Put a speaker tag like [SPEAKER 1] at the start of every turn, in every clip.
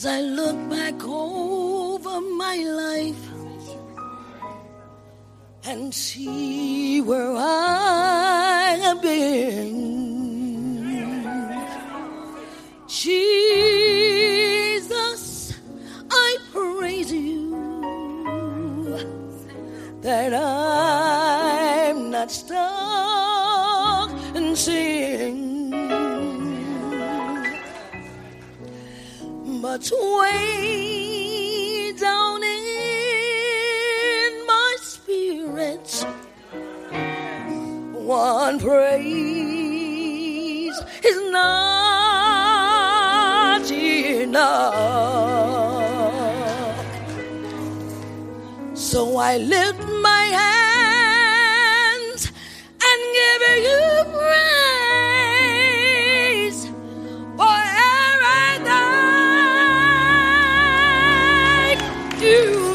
[SPEAKER 1] As I look back over my life and see where I have been. Way down in my spirit. One praise is not enough. So I lift you.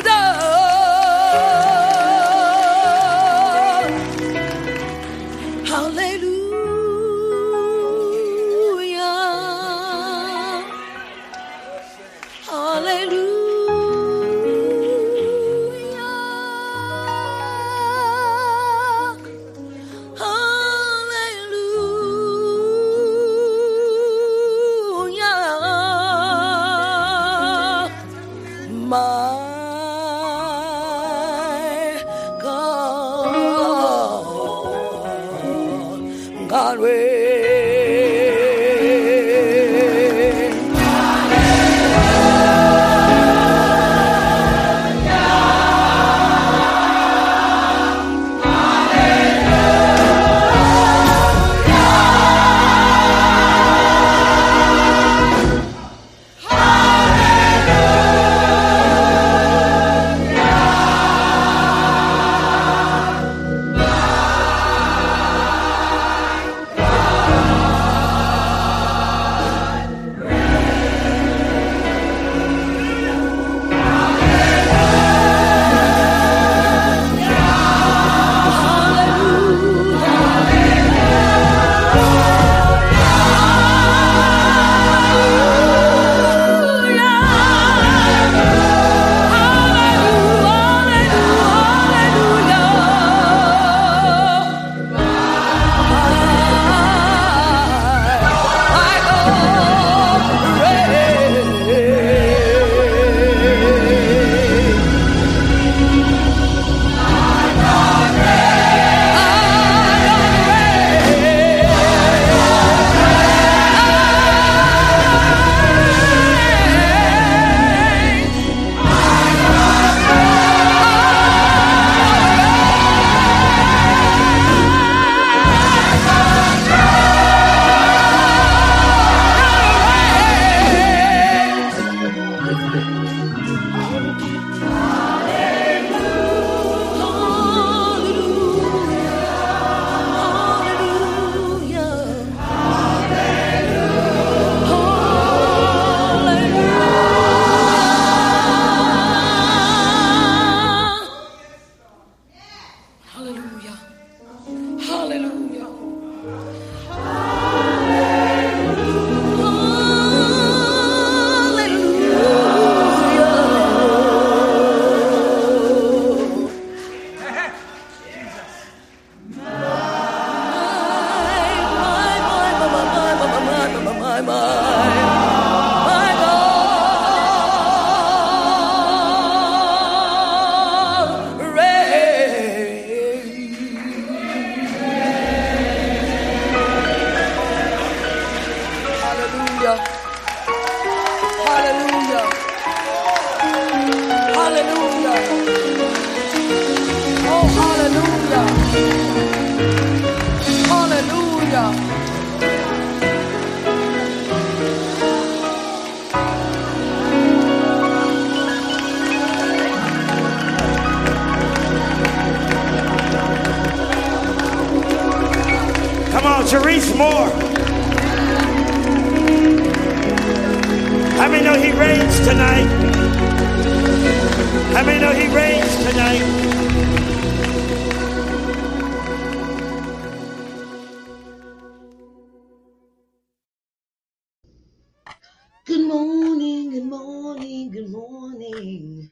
[SPEAKER 1] Good morning, good morning, good morning.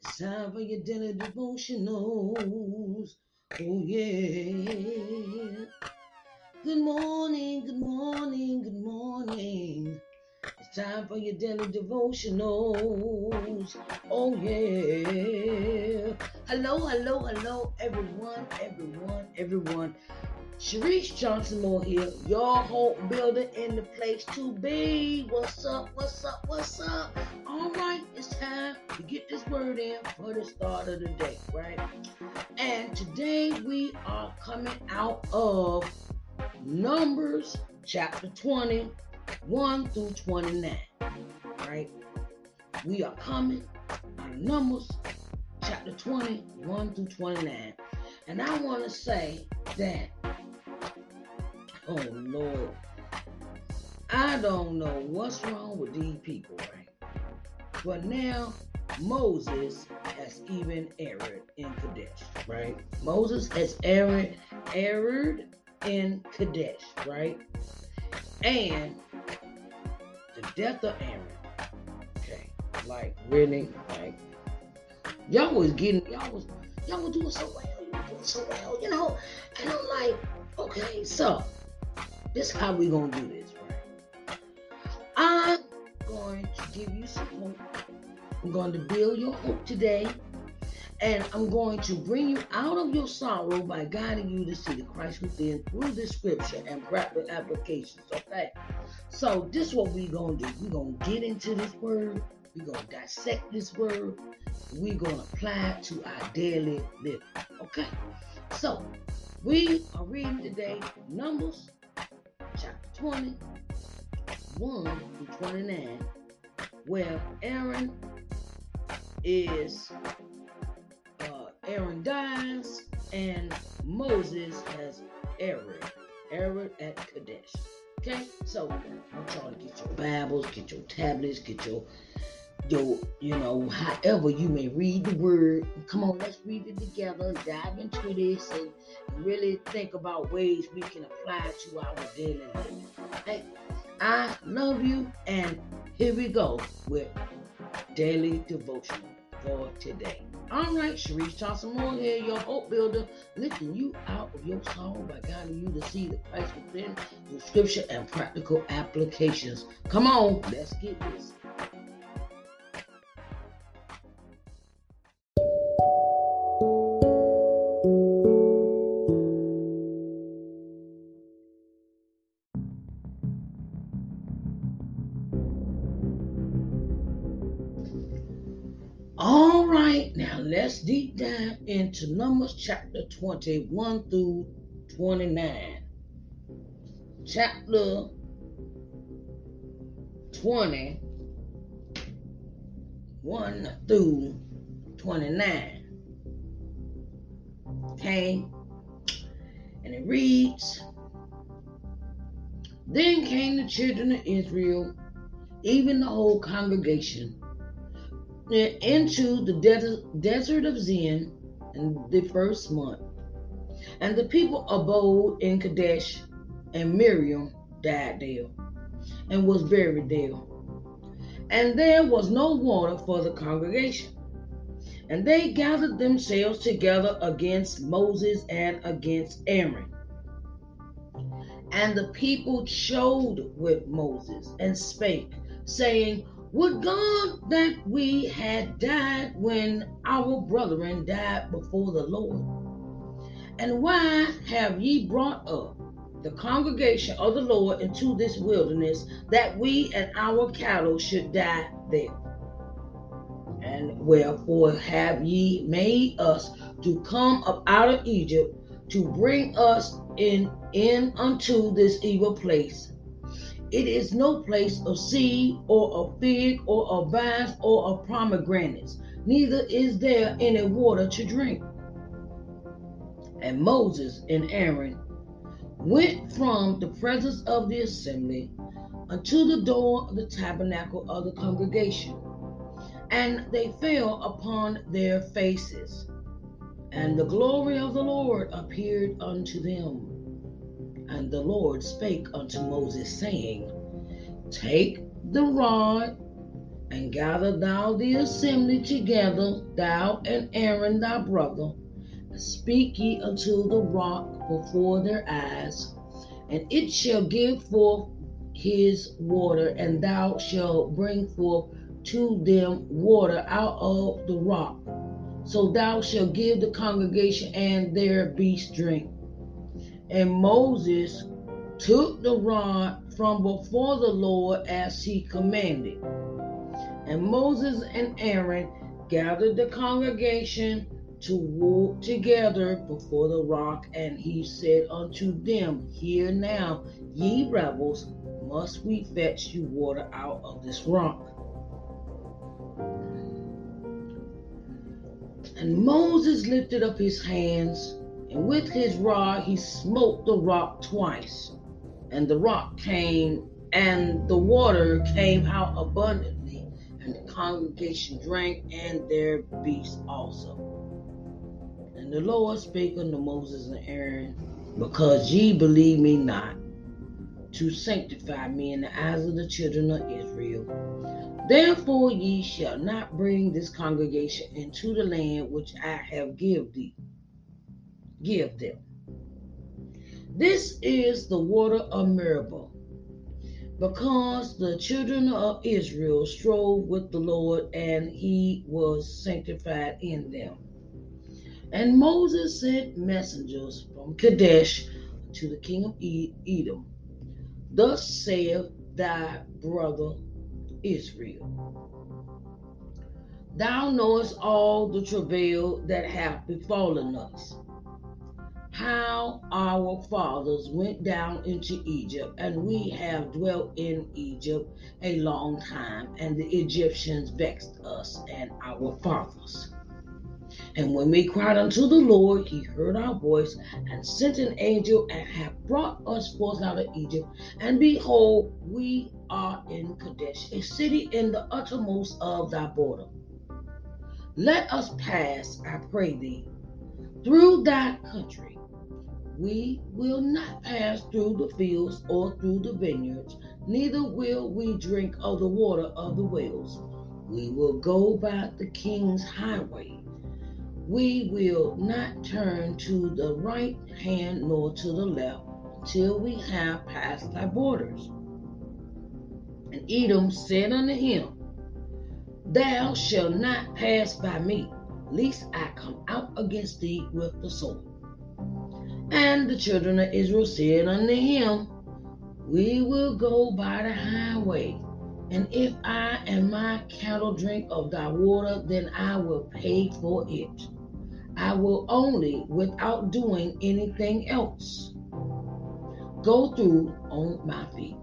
[SPEAKER 1] It's time for your daily devotionals. Oh, yeah. Good morning, good morning, good morning. It's time for your daily devotionals. Oh, yeah. Hello, hello, hello, everyone, everyone, everyone. Sharice Johnson Moore here, your hope builder in the place to be. What's up? What's up? What's up? All right, it's time to get this word in for the start of the day, right? And today we are coming out of Numbers chapter 20, 1 through 29, right? We are coming out of Numbers chapter 20, 1 through 29. And I want to say that Oh Lord. I don't know what's wrong with these people, right? But now Moses has even erred in Kadesh, right? Moses has erred, erred in Kadesh, right? And the death of Aaron. Okay, like really, like y'all was getting, y'all was, y'all was doing so well, you were doing so well, you know. And I'm like, okay, so this is how we gonna do this, right? I'm going to give you some hope. I'm going to build your hope today. And I'm going to bring you out of your sorrow by guiding you to see the Christ within through the scripture and practical applications. Okay. So this is what we're gonna do. We're gonna get into this word, we're gonna dissect this word, we're gonna apply it to our daily living. Okay. So we are reading today Numbers chapter 20, 1 through 29, where Aaron is, uh, Aaron dies, and Moses has Aaron, Aaron at Kadesh. Okay, so I want y'all to get your Bibles, get your tablets, get your your, you know, however you may read the word. Come on, let's read it together, dive into this, and really think about ways we can apply to our daily life. Hey, I love you, and here we go with daily devotion for today. All right, Sharice Johnson Moore here, your hope builder, lifting you out of your sorrow by guiding you to see the Christ within through scripture and practical applications. Come on, let's get this. Dive into Numbers chapter 21 through 29. Chapter 20, 1 through 29. Okay, and it reads Then came the children of Israel, even the whole congregation into the de- desert of Zin in the first month. And the people abode in Kadesh, and Miriam died there and was buried there. And there was no water for the congregation. And they gathered themselves together against Moses and against Aaron. And the people showed with Moses and spake, saying, would God that we had died when our brethren died before the Lord? And why have ye brought up the congregation of the Lord into this wilderness that we and our cattle should die there? And wherefore have ye made us to come up out of Egypt to bring us in in unto this evil place? It is no place of seed or of fig or of vines or of pomegranates, neither is there any water to drink. And Moses and Aaron went from the presence of the assembly unto the door of the tabernacle of the congregation, and they fell upon their faces. And the glory of the Lord appeared unto them. And the Lord spake unto Moses, saying, Take the rod, and gather thou the assembly together, thou and Aaron thy brother, speak ye unto the rock before their eyes, and it shall give forth his water, and thou shalt bring forth to them water out of the rock. So thou shalt give the congregation and their beasts drink. And Moses took the rod from before the Lord as he commanded. And Moses and Aaron gathered the congregation to walk together before the rock, and he said unto them, Hear now, ye rebels, must we fetch you water out of this rock? And Moses lifted up his hands, and with his rod he smote the rock twice. And the rock came, and the water came out abundantly, and the congregation drank, and their beasts also. And the Lord spake unto Moses and Aaron, Because ye believe me not, to sanctify me in the eyes of the children of Israel Therefore ye shall not bring this congregation into the land which I have given thee. Give them. This is the water of Meribah, because the children of Israel strove with the Lord, and he was sanctified in them. And Moses sent messengers from Kadesh to the king of Edom. Thus saith thy brother Israel. Thou knowest all the travail that hath befallen us, how our fathers went down into Egypt, and we have dwelt in Egypt a long time, and the Egyptians vexed us and our fathers. And when we cried unto the Lord, he heard our voice and sent an angel and hath brought us forth out of Egypt. And behold, we are in Kadesh, a city in the uttermost of thy border. Let us pass, I pray thee, through thy country. We will not pass through the fields or through the vineyards, neither will we drink of the water of the wells. We will go by the king's highway we will not turn to the right hand nor to the left till we have passed thy borders. And Edom said unto him, Thou shalt not pass by me, lest I come out against thee with the sword. And the children of Israel said unto him, We will go by the highway, and if I and my cattle drink of thy water, then I will pay for it. I will only, without doing anything else, go through on my feet.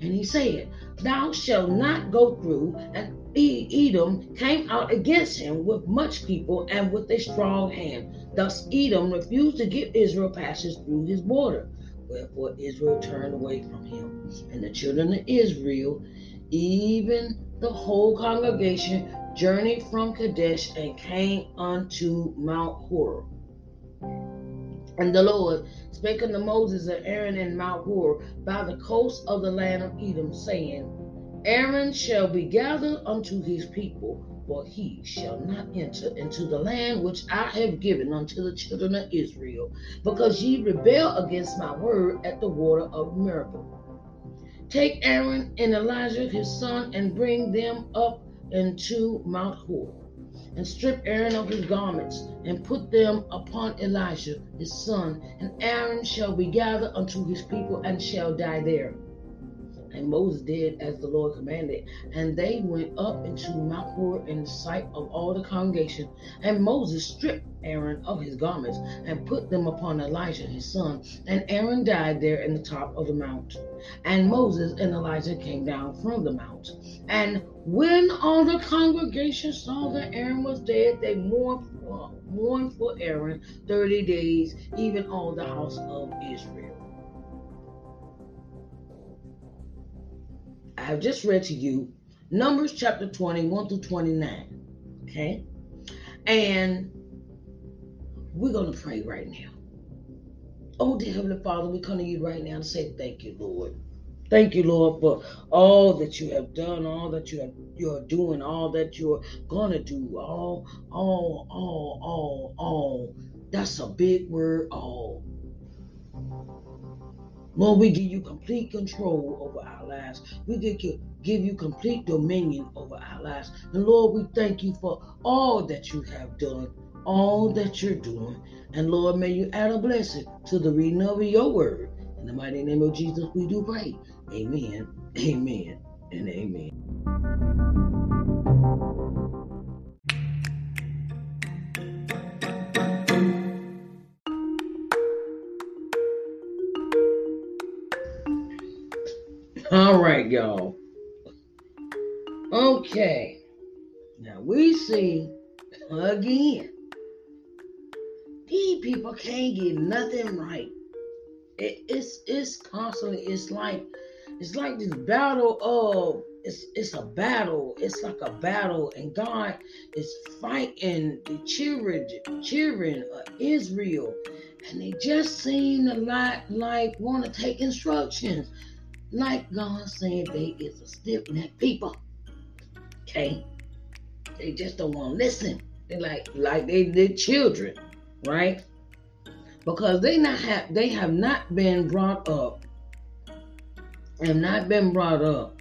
[SPEAKER 1] And he said, Thou shalt not go through. And Edom came out against him with much people and with a strong hand. Thus Edom refused to give Israel passage through his border. Wherefore Israel turned away from him. And the children of Israel, even the whole congregation, journeyed from Kadesh and came unto Mount Hor. And the Lord spake unto Moses and Aaron in Mount Hor by the coast of the land of Edom, saying, Aaron shall be gathered unto his people, for he shall not enter into the land which I have given unto the children of Israel, because ye rebel against my word at the water of Meribah. Take Aaron and Elijah his son, and bring them up into Mount Hor, and strip Aaron of his garments, and put them upon Elijah his son, and Aaron shall be gathered unto his people, and shall die there. And Moses did as the Lord commanded. And they went up into Mount Hor in the sight of all the congregation. And Moses stripped Aaron of his garments and put them upon Elijah his son. And Aaron died there in the top of the mount. And Moses and Elijah came down from the mount. And when all the congregation saw that Aaron was dead, they mourned for, mourned for Aaron 30 days, even all the house of Israel. I have just read to you Numbers chapter 21 through 29. Okay? And we're going to pray right now. Oh, dear Heavenly Father, we come to you right now and say thank you, Lord. Thank you, Lord, for all that you have done, all that you have you're doing, all that you're gonna do, all, all, all, all, all. That's a big word, all. Lord, we give you complete control over our lives. We give you, complete dominion over our lives. And Lord, we thank you for all that you have done, all that you're doing. And Lord, may you add a blessing to the reading of your word. In the mighty name of Jesus, we do pray. Amen, amen, and amen. Right, y'all. Okay. Now we see again. These people can't get nothing right. It, it's it's constantly. It's like it's like this battle of it's it's a battle. It's like a battle, and God is fighting the children, children of Israel, and they just seem a lot like want to take instructions, like God said they is a stiff necked people. Okay, they just don't want to listen. They like like they did children, right? Because they not have they have not been brought up have not been brought up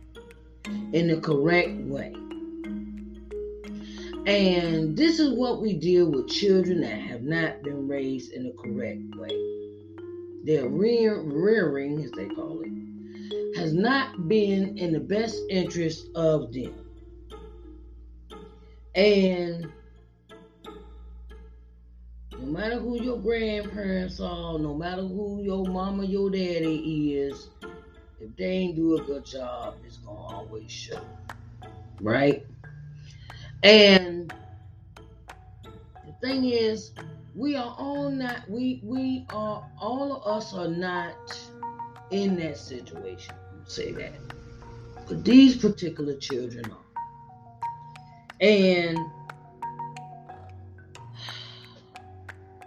[SPEAKER 1] in the correct way. And this is what we deal with children that have not been raised in the correct way. Their rear, rearing, as they call it, has not been in the best interest of them. And no matter who your grandparents are, no matter who your mama, your daddy is, if they ain't do a good job, it's gonna always show. Right? And the thing is, we are all not we we are all of us are not in that situation. Say that. But these particular children are. And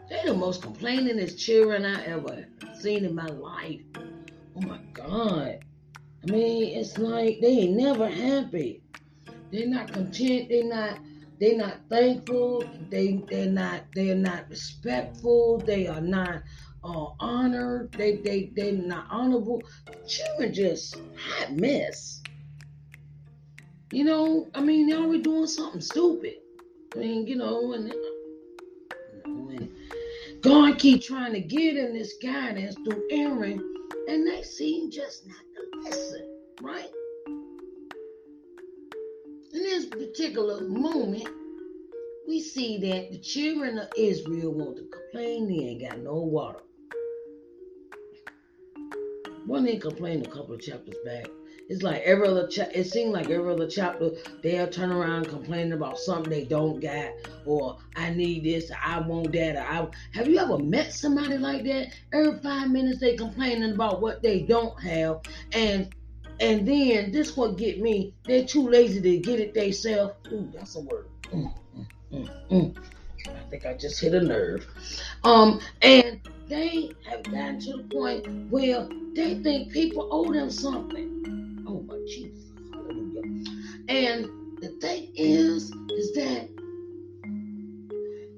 [SPEAKER 1] they're the most complainingest children I ever seen in my life oh my God. I mean, it's like they ain't never happy. They're not content. They're not. They're not thankful. They they're not. They're not respectful. They are not uh, honored. They they they're not honorable. Children just hot mess. You know. I mean, they're always doing something stupid. I mean, you know, and, you know, and God keep trying to get in this guidance through Aaron and they seem just not to listen, right? In this particular moment, we see that the children of Israel want to complain they ain't got no water. One they complained a couple of chapters back. It's like every other cha- it seemed like every other chapter they'll turn around complaining about something they don't got, or I need this, or I want that, or I have you ever met somebody like that? Every five minutes they complaining about what they don't have, and and then this what get me, they're too lazy to get it themselves. Ooh, that's a word. Mm, mm, mm, mm. I think I just hit a nerve. Um, and they have gotten to the point where they think people owe them something. Oh my Jesus, hallelujah. And the thing is, is that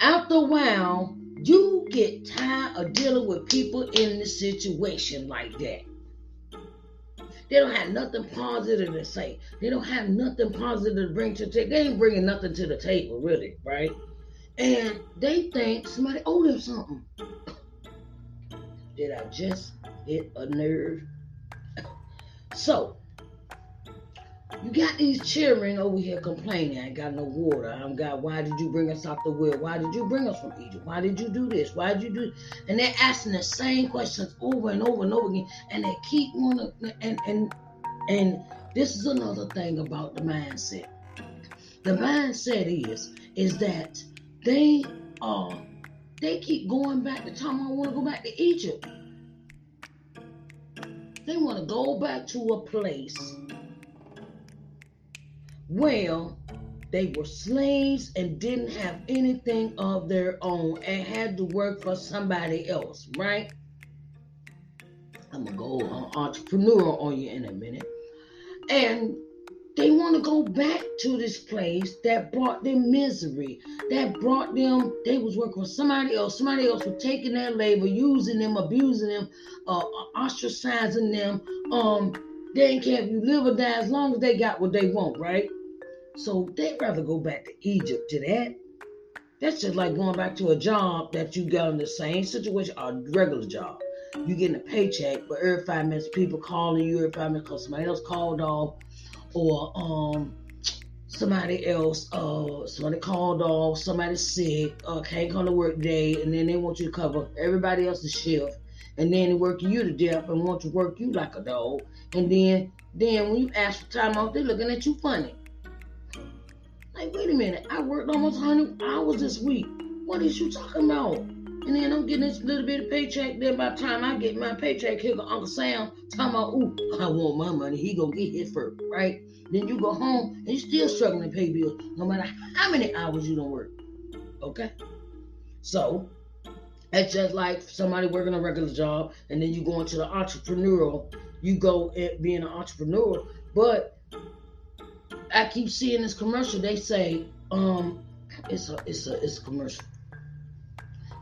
[SPEAKER 1] after a while, you get tired of dealing with people in the situation like that. They don't have nothing positive to say. They don't have nothing positive to bring to the table. They ain't bringing nothing to the table, really, right? And they think somebody owe them something. Did I just hit a nerve? So, you got these children over here complaining, I ain't got no water. I don't got, why did you bring us out the well? Why did you bring us from Egypt? Why did you do this? Why did you do this? And they're asking the same questions over and over and over again. And they keep wanting and and and this is another thing about the mindset. The mindset is, is that they are they keep going back to time I want to go back to Egypt. They want to go back to a place where they were slaves and didn't have anything of their own and had to work for somebody else, right? I'm gonna go uh, entrepreneur on you in a minute. And they want to go back to this place that brought them misery, that brought them, they was working with somebody else, somebody else was taking their labor, using them, abusing them, uh, ostracizing them. Um, they ain't care if you live or die as long as they got what they want, right? So they'd rather go back to Egypt to that. That's just like going back to a job that you got in the same situation, a regular job. You getting a paycheck, but every five minutes people calling you, every five minutes because somebody else called off, or um somebody else, uh somebody called off, somebody sick, uh can't come to work day, and then they want you to cover everybody else's shift, and then they work you to death and want to work you like a dog, and then then when you ask for time off, they're looking at you funny. Like, wait a minute, I worked almost 100 hours this week. What is you talking about? And then I'm getting this little bit of paycheck. Then by the time I get my paycheck, here go Uncle Sam talking about, ooh, I want my money. He gonna get his first, right? Then you go home and you still struggling to pay bills, no matter how many hours you don't work. Okay? So it's just like somebody working a regular job, and then you go into the entrepreneurial. You go at being an entrepreneur, but I keep seeing this commercial. They say, um, it's a it's a it's a commercial.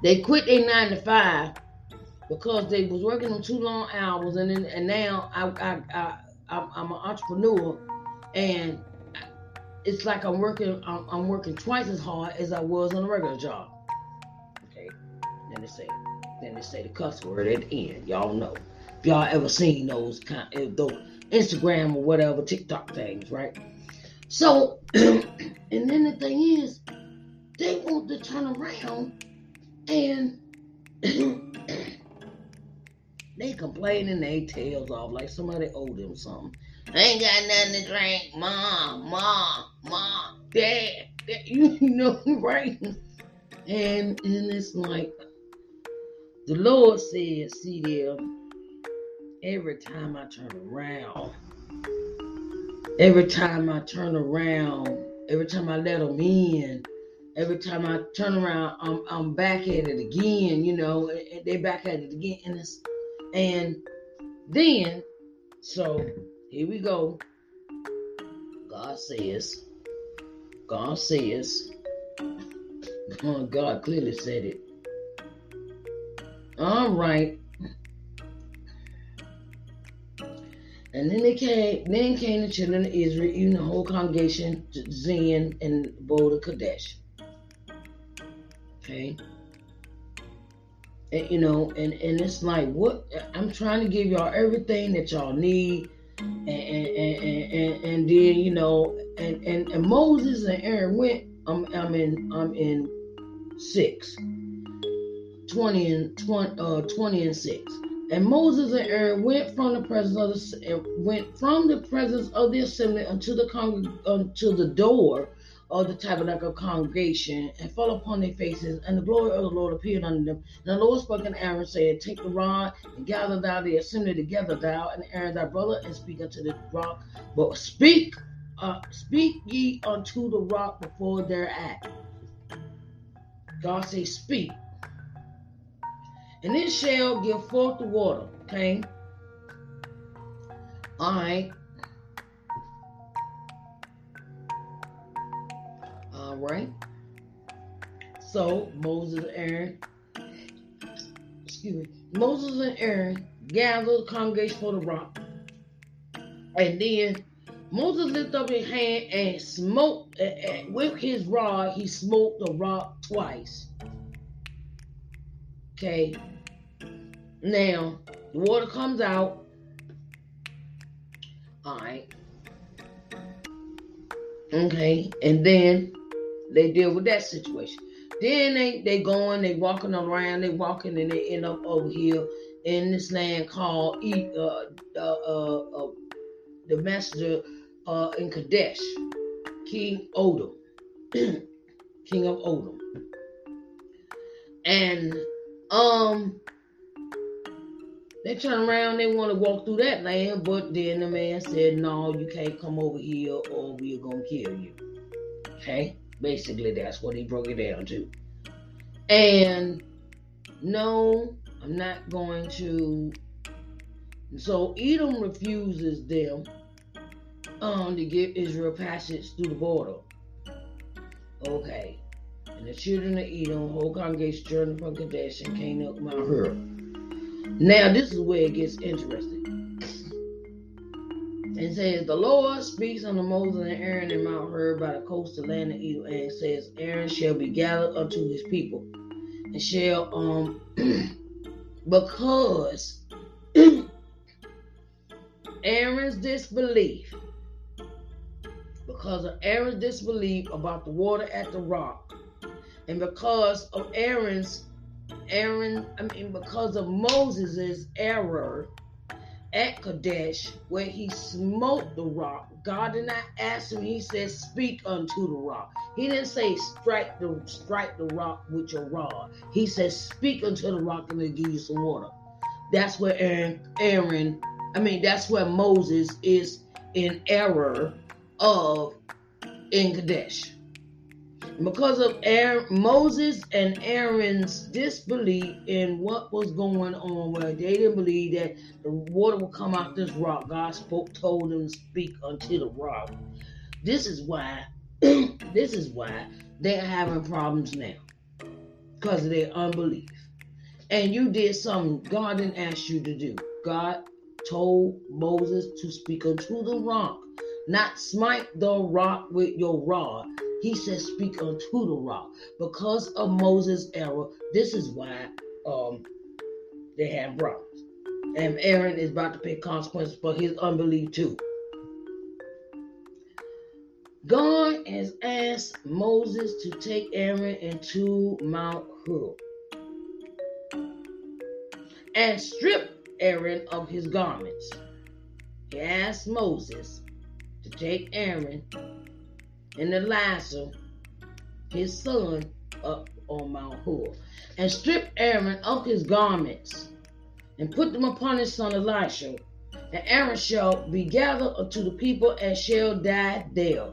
[SPEAKER 1] They quit their nine to five because they was working on too long hours, and then and now I I, I I'm an entrepreneur, and it's like I'm working I'm, I'm, working twice as hard as I was on a regular job. Okay, then they say then they say the cuss word at the end. Y'all know if y'all ever seen those kind of those Instagram or whatever TikTok things, right? So, and then the thing is, they want to turn around and they complaining they tails off like somebody owed them something. I ain't got nothing to drink, mom, mom, mom, dad, dad you know, right? And and it's like the Lord says, see there, every time I turn around, Every time I turn around, every time I let them in, every time I turn around, I'm I'm back at it again. You know, they back at it again, and and then so here we go. God says, God says, God clearly said it. All right. And then they came, then came the children of Israel, even the whole congregation, Zin and Boulder Kadesh. Okay. And, you know, and, and it's like, what? I'm trying to give y'all everything that y'all need. And, and, and, and, and then, you know, and, and, and Moses and Aaron went, I'm, I'm in, I'm in six. 20 and 20, uh, 20 and 6. And Moses and Aaron went from the presence of the went from the presence of the assembly unto the con- unto the door of the tabernacle congregation and fell upon their faces, and the glory of the Lord appeared unto them. And the Lord spoke unto Aaron, saying, Take the rod and gather thou the assembly together, thou and Aaron thy brother, and speak unto the rock. But speak, uh, speak ye unto the rock before their act. God says, Speak and it shall give forth the water. Okay. All right. Right. So Moses and Aaron, excuse me, Moses and Aaron gathered the congregation for the rock. And then Moses lifted up his hand and smote, and with his rod, he smote the rock twice. Okay. Now, the water comes out. All right. Okay. And then they deal with that situation. Then they they going, they walking around, they walking, and they end up over here in this land called uh, uh, uh, uh, the messenger uh, in Kadesh, King Odom, King of Odom, and um they turn around, they want to walk through that land, but then the man said, No, you can't come over here or we're going to kill you. Okay? Basically, that's what he broke it down to. And no, I'm not going to so Edom refuses them um, to give Israel passage through the border. Okay. And the children of Edom, whole congregation journeyed from Kadesh and came up Mount. Now this is where it gets interesting. It says, The Lord speaks unto Moses and Aaron in Mount Hor by the coast of land of Edom, and says, Aaron shall be gathered unto his people, and shall, um, because Aaron's disbelief, because of Aaron's disbelief about the water at the rock, and because of Aaron's Aaron, I mean, because of Moses' error at Kadesh, where he smote the rock, God did not ask him. He said, "Speak unto the rock." He didn't say, "Strike the strike the rock with your rod." He said, "Speak unto the rock, and it'll give you some water." That's where Aaron, Aaron, I mean, that's where Moses is in error of in Kadesh because of Aaron, Moses and Aaron's disbelief in what was going on, where they didn't believe that the water would come out this rock. God spoke, told them to speak unto the rock. This is why, this is why they're having problems now, because of their unbelief. And you did something God didn't ask you to do. God told Moses to speak unto the rock, not smite the rock with your rod he says, Speak unto the rock. Because of Moses' error, this is why um, they have problems. And Aaron is about to pay consequences for his unbelief too. God has asked Moses to take Aaron into Mount Hor and strip Aaron of his garments. He asked Moses to take Aaron and Eleazar, his son, up on Mount Hor, and strip Aaron of his garments, and put them upon his son Elisha. And Aaron shall be gathered unto the people and shall die there.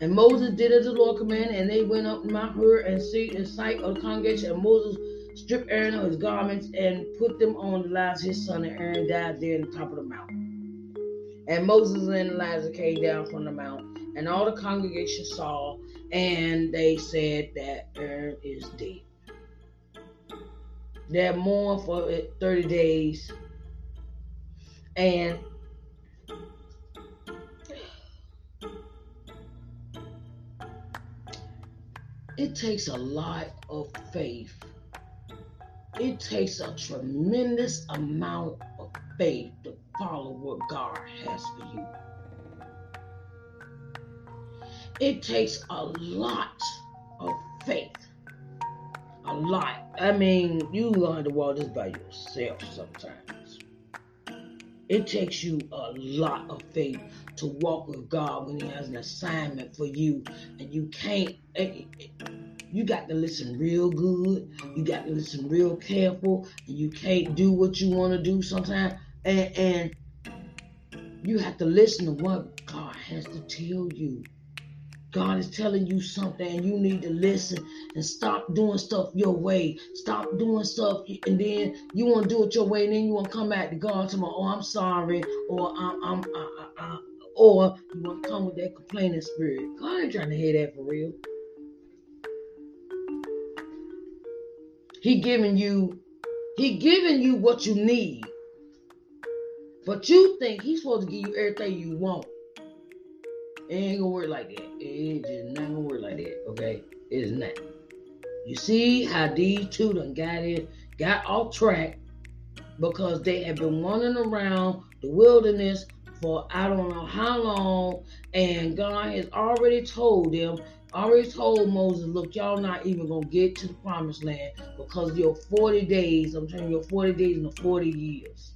[SPEAKER 1] And Moses did as the Lord commanded, and they went up Mount Hor and see in sight of the congregation. And Moses stripped Aaron of his garments and put them on Elijah his son, and Aaron died there in the top of the mountain. And Moses and Elijah came down from the mount and all the congregation saw, and they said that Aaron is dead. They mourned for 30 days, and it takes a lot of faith. It takes a tremendous amount of faith to follow what God has for you. It takes a lot of faith. A lot. I mean, you learn to walk this by yourself sometimes. It takes you a lot of faith to walk with God when He has an assignment for you, and you can't. Eh, eh, you got to listen real good. You got to listen real careful, and you can't do what you want to do sometimes. And, and you have to listen to what God has to tell you. God is telling you something and you need to listen and stop doing stuff your way. Stop doing stuff and then you want to do it your way and then you want to come back to God say, oh, I'm sorry or I'm, I'm uh, uh, uh, or you want to come with that complaining spirit. God ain't trying to hear that for real. He giving you, he giving you what you need. But you think he's supposed to give you everything you want. It ain't gonna work like that. It just not gonna work like that. Okay, it is not. You see how these two done got in, got off track because they have been running around the wilderness for I don't know how long, and God has already told them, already told Moses, look, y'all not even gonna get to the promised land because your 40 days, I'm telling you, your 40 days and the 40 years.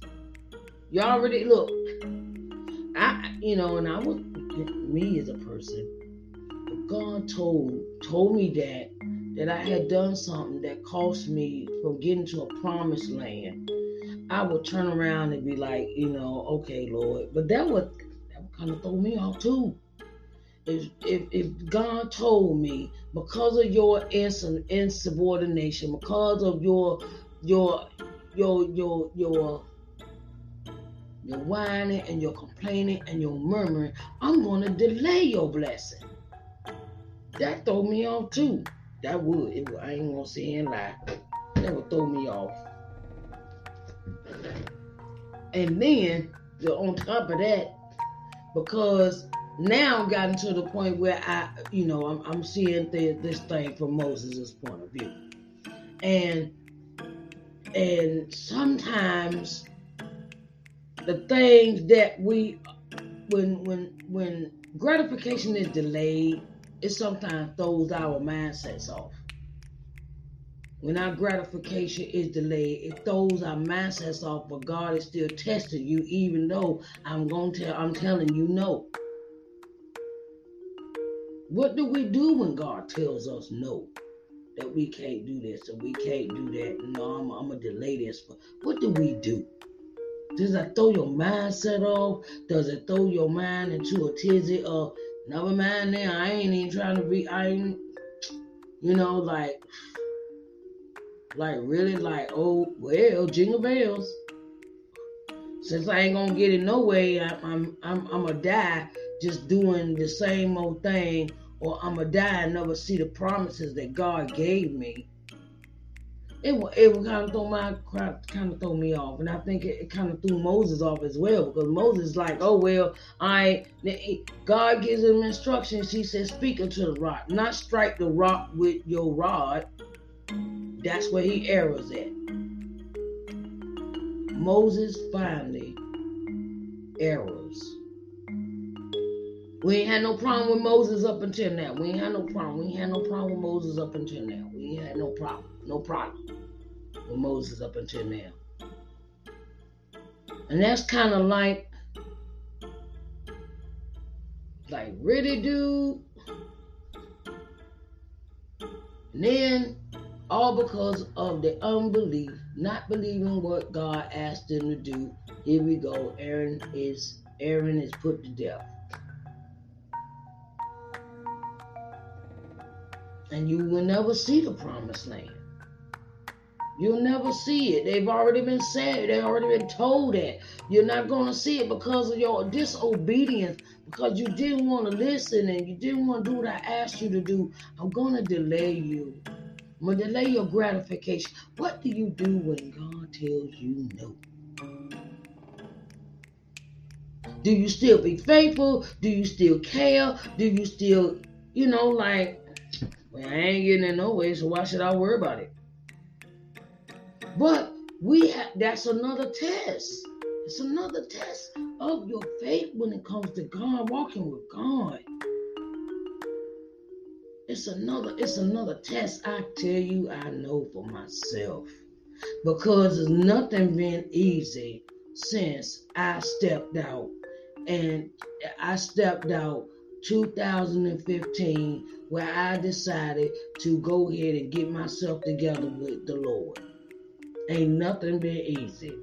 [SPEAKER 1] You already look. I you know, and I was me as a person. God told told me that that I had done something that cost me from getting to a promised land. I would turn around and be like, you know, okay, Lord. But that would that would kind of throw me off too. If, if, if God told me because of your insubordination, because of your your your your your your whining and you're complaining and you're murmuring, I'm going to delay your blessing. That throw me off too. That would. It would I ain't gonna say and lie. That would throw me off. And then the, on top of that, because now I've gotten to the point where I, you know, I'm, I'm seeing the, this thing from Moses' point of view, and and sometimes the things that we, when when when gratification is delayed, it sometimes throws our mindsets off. When our gratification is delayed, it throws our mindsets off, but God is still testing you, even though I'm to tell I'm telling you no. What do we do when God tells us no? That we can't do this and we can't do that. No, I'm, I'm gonna delay this. But what do we do? Does that throw your mindset off? Does it throw your mind into a tizzy of never mind now? I ain't even trying to be I ain't you know, like like really like, oh well, jingle bells. Since I ain't gonna get it no way, I, I'm I'm I'm gonna die just doing the same old thing, or I'm gonna die and never see the promises that God gave me. It it would kind of throw my kind of throw me off, and I think it, it kind of threw Moses off as well because Moses like, oh well, I God gives him instructions. He says, speak unto the rock, not strike the rock with your rod. That's where he errors at. Moses finally errors. We ain't had no problem with Moses up until now. We ain't had no problem. We ain't had no problem with Moses up until now. We ain't had no problem. No problem with Moses up until now. And that's kind of like, like, really, dude? And then all because of the unbelief, not believing what God asked them to do. Here we go. Aaron is Aaron is put to death. And you will never see the promised land. You'll never see it. They've already been said. They've already been told that. You're not going to see it because of your disobedience, because you didn't want to listen and you didn't want to do what I asked you to do. I'm going to delay you. I'm going to delay your gratification. What do you do when God tells you no? Do you still be faithful? Do you still care? Do you still, you know, like, well, I ain't getting it no way, so why should I worry about it? But we have that's another test. It's another test of your faith when it comes to God, walking with God. It's another, it's another test. I tell you, I know for myself. Because it's nothing been easy since I stepped out. And I stepped out 2015 where I decided to go ahead and get myself together with the Lord. Ain't nothing been easy.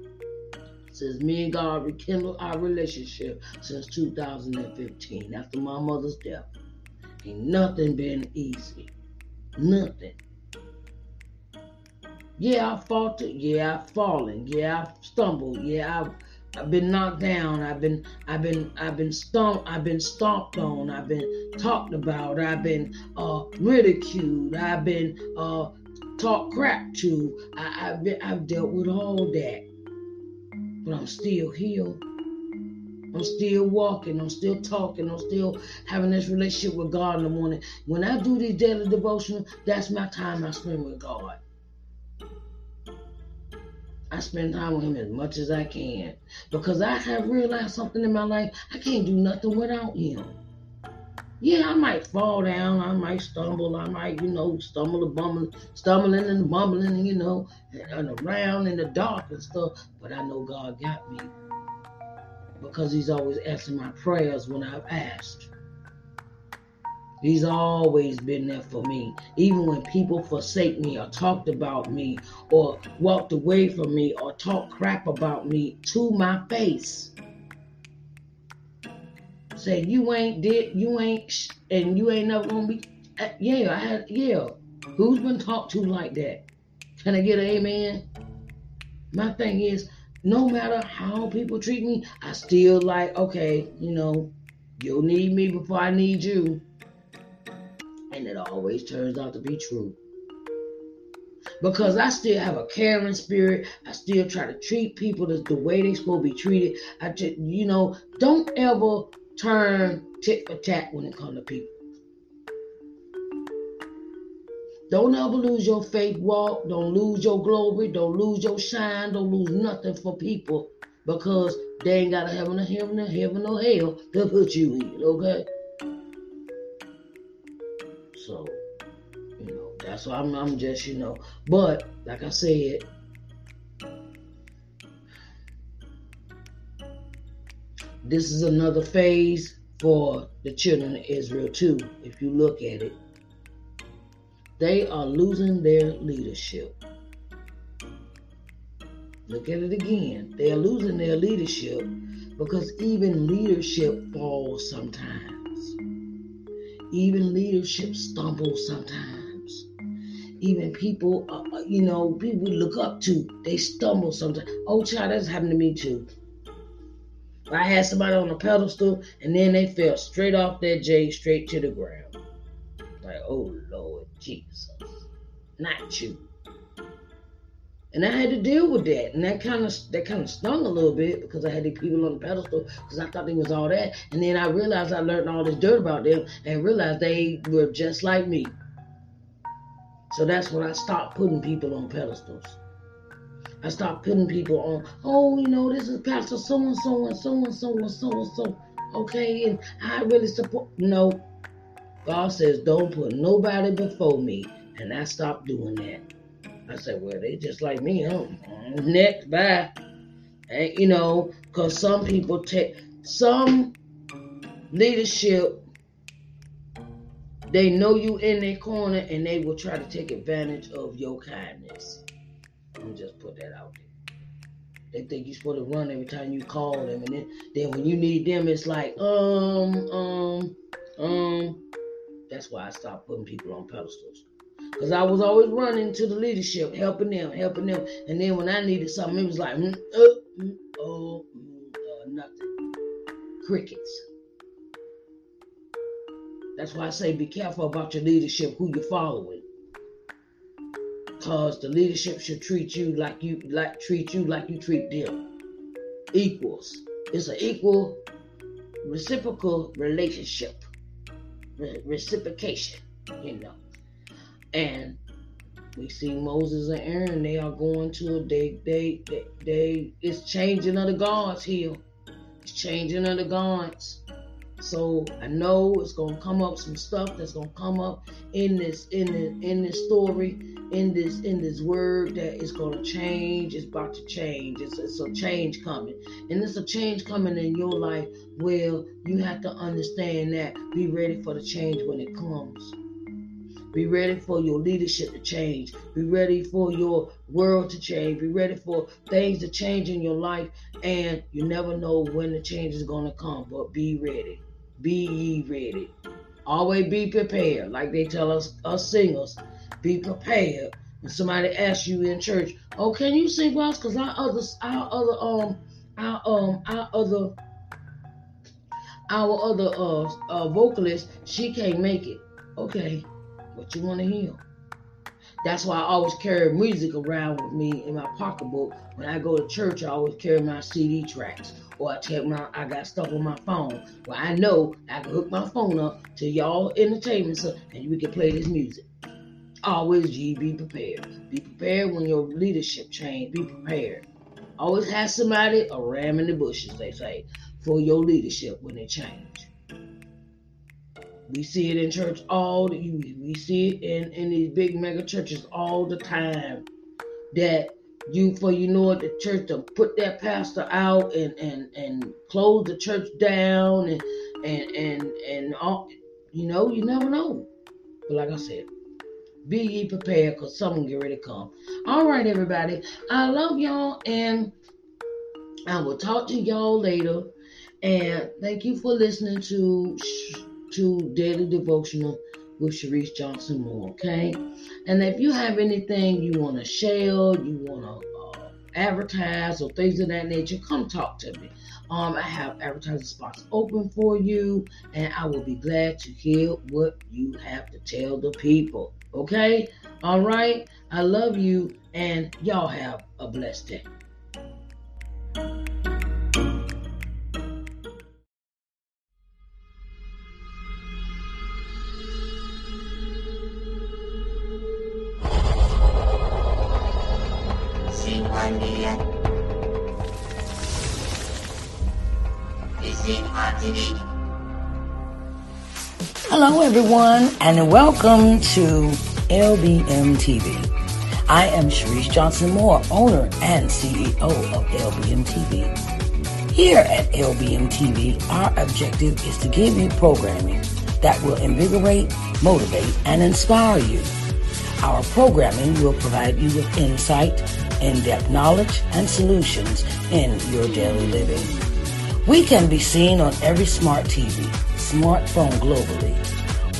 [SPEAKER 1] Since me and God rekindled our relationship since 2015 after my mother's death. Ain't nothing been easy. Nothing. Yeah, I faltered. Yeah, I've fallen. Yeah, I've stumbled. Yeah, I've I've been knocked down. I've been I've been I've been stomped. I've been stomped on. I've been talked about. I've been uh, ridiculed. I've been uh, talked crap to. I, have I've dealt with all that, but I'm still here. I'm still walking. I'm still talking. I'm still having this relationship with God in the morning. When I do these daily devotional, that's my time I spend with God. I spend time with Him as much as I can because I have realized something in my life. I can't do nothing without Him. Yeah, I might fall down. I might stumble. I might, you know, stumble and bumble, stumbling and bumbling, you know, and around in the dark and stuff. But I know God got me because he's always answered my prayers when I've asked. He's always been there for me. Even when people forsake me or talked about me or walked away from me or talked crap about me to my face. Say you ain't did you ain't sh- and you ain't never gonna be uh, yeah, I had yeah. Who's been talked to like that? Can I get an amen? My thing is no matter how people treat me, I still like, okay, you know, you'll need me before I need you. And it always turns out to be true. Because I still have a caring spirit. I still try to treat people the, the way they're supposed to be treated. I just, you know, don't ever turn tit for tat when it comes to people. Don't ever lose your faith walk. Don't lose your glory. Don't lose your shine. Don't lose nothing for people because they ain't got a heaven or heaven or heaven or hell to put you in. Okay. So, you know, that's why I'm, I'm just, you know, but like I said, this is another phase for the children of Israel too. If you look at it, they are losing their leadership. Look at it again. They are losing their leadership because even leadership falls sometimes. Even leadership stumbles sometimes. Even people, uh, uh you know, people we look up to, they stumble sometimes. Oh, child, that's happened to me too. I had somebody on a pedestal and then they fell straight off that J straight to the ground. Like, oh Lord Jesus, not you. And I had to deal with that, and that kind of that kind of stung a little bit because I had the people on the pedestal because I thought they was all that, and then I realized I learned all this dirt about them and realized they were just like me. So that's when I stopped putting people on pedestals. I stopped putting people on. Oh, you know, this is Pastor so and so and so and so and so and so. Okay, and I really support. No, God says, don't put nobody before me. And I stopped doing that. I said, well, they just like me, huh? Mm-hmm. Next, bye. And, you know, because some people take, some leadership, they know you in their corner and they will try to take advantage of your kindness. Let me just put that out there. They think you're supposed to run every time you call them, and then, then when you need them, it's like, um, um, um, that's why I stopped putting people on pedestals. Because I was always running to the leadership, helping them, helping them. And then when I needed something, it was like, mm, uh, mm, oh, mm, uh, nothing. Crickets. That's why I say be careful about your leadership, who you're following. Cause the leadership should treat you like you like treat you like you treat them. Equals. It's an equal reciprocal relationship re- reciprocation, you know. And we see Moses and Aaron, they are going to a they they they, they it's changing of the gods here. It's changing of the gods. So I know it's gonna come up some stuff that's gonna come up in this in the, in this story, in this in this word that is gonna change. It's about to change. It's, it's a change coming, and it's a change coming in your life. Well, you have to understand that. Be ready for the change when it comes. Be ready for your leadership to change. Be ready for your world to change. Be ready for things to change in your life. And you never know when the change is going to come, but be ready. Be ye ready. Always be prepared. Like they tell us, us singers, be prepared. When somebody asks you in church, "Oh, can you sing for us?" Because our other, our other, um, our um, our other, our other uh, uh vocalist, she can't make it. Okay, what you want to hear? That's why I always carry music around with me in my pocketbook. When I go to church, I always carry my CD tracks. Or I take my I got stuff on my phone Well, I know I can hook my phone up to y'all entertainment so, and we can play this music. Always G be prepared. Be prepared when your leadership change. Be prepared. Always have somebody a ram in the bushes, they say, for your leadership when it change. We see it in church all the we see it in, in these big mega churches all the time. That you for you know at the church to put that pastor out and and and close the church down and and and and all you know you never know. But like I said, be ye prepared because someone get ready to come. All right, everybody. I love y'all and I will talk to y'all later. And thank you for listening to to Daily Devotional with Sharice Johnson Moore, okay? And if you have anything you want to share, you want to uh, advertise or things of that nature, come talk to me. Um, I have advertising spots open for you, and I will be glad to hear what you have to tell the people. Okay? All right? I love you, and y'all have a blessed day. Hello, everyone, and welcome to LBM TV. I am Sharice Johnson Moore, owner and CEO of LBM TV. Here at LBM TV, our objective is to give you programming that will invigorate, motivate, and inspire you. Our programming will provide you with insight, in-depth knowledge, and solutions in your daily living. We can be seen on every smart TV, smartphone globally.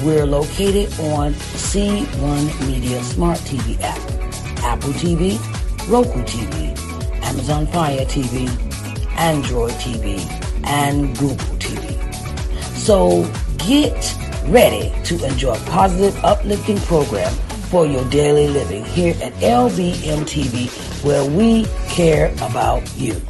[SPEAKER 1] We're located on C1 Media Smart TV app, Apple TV, Roku TV, Amazon Fire TV, Android TV, and Google TV. So get ready to enjoy positive, uplifting program for your daily living here at LBM TV, where we care about you.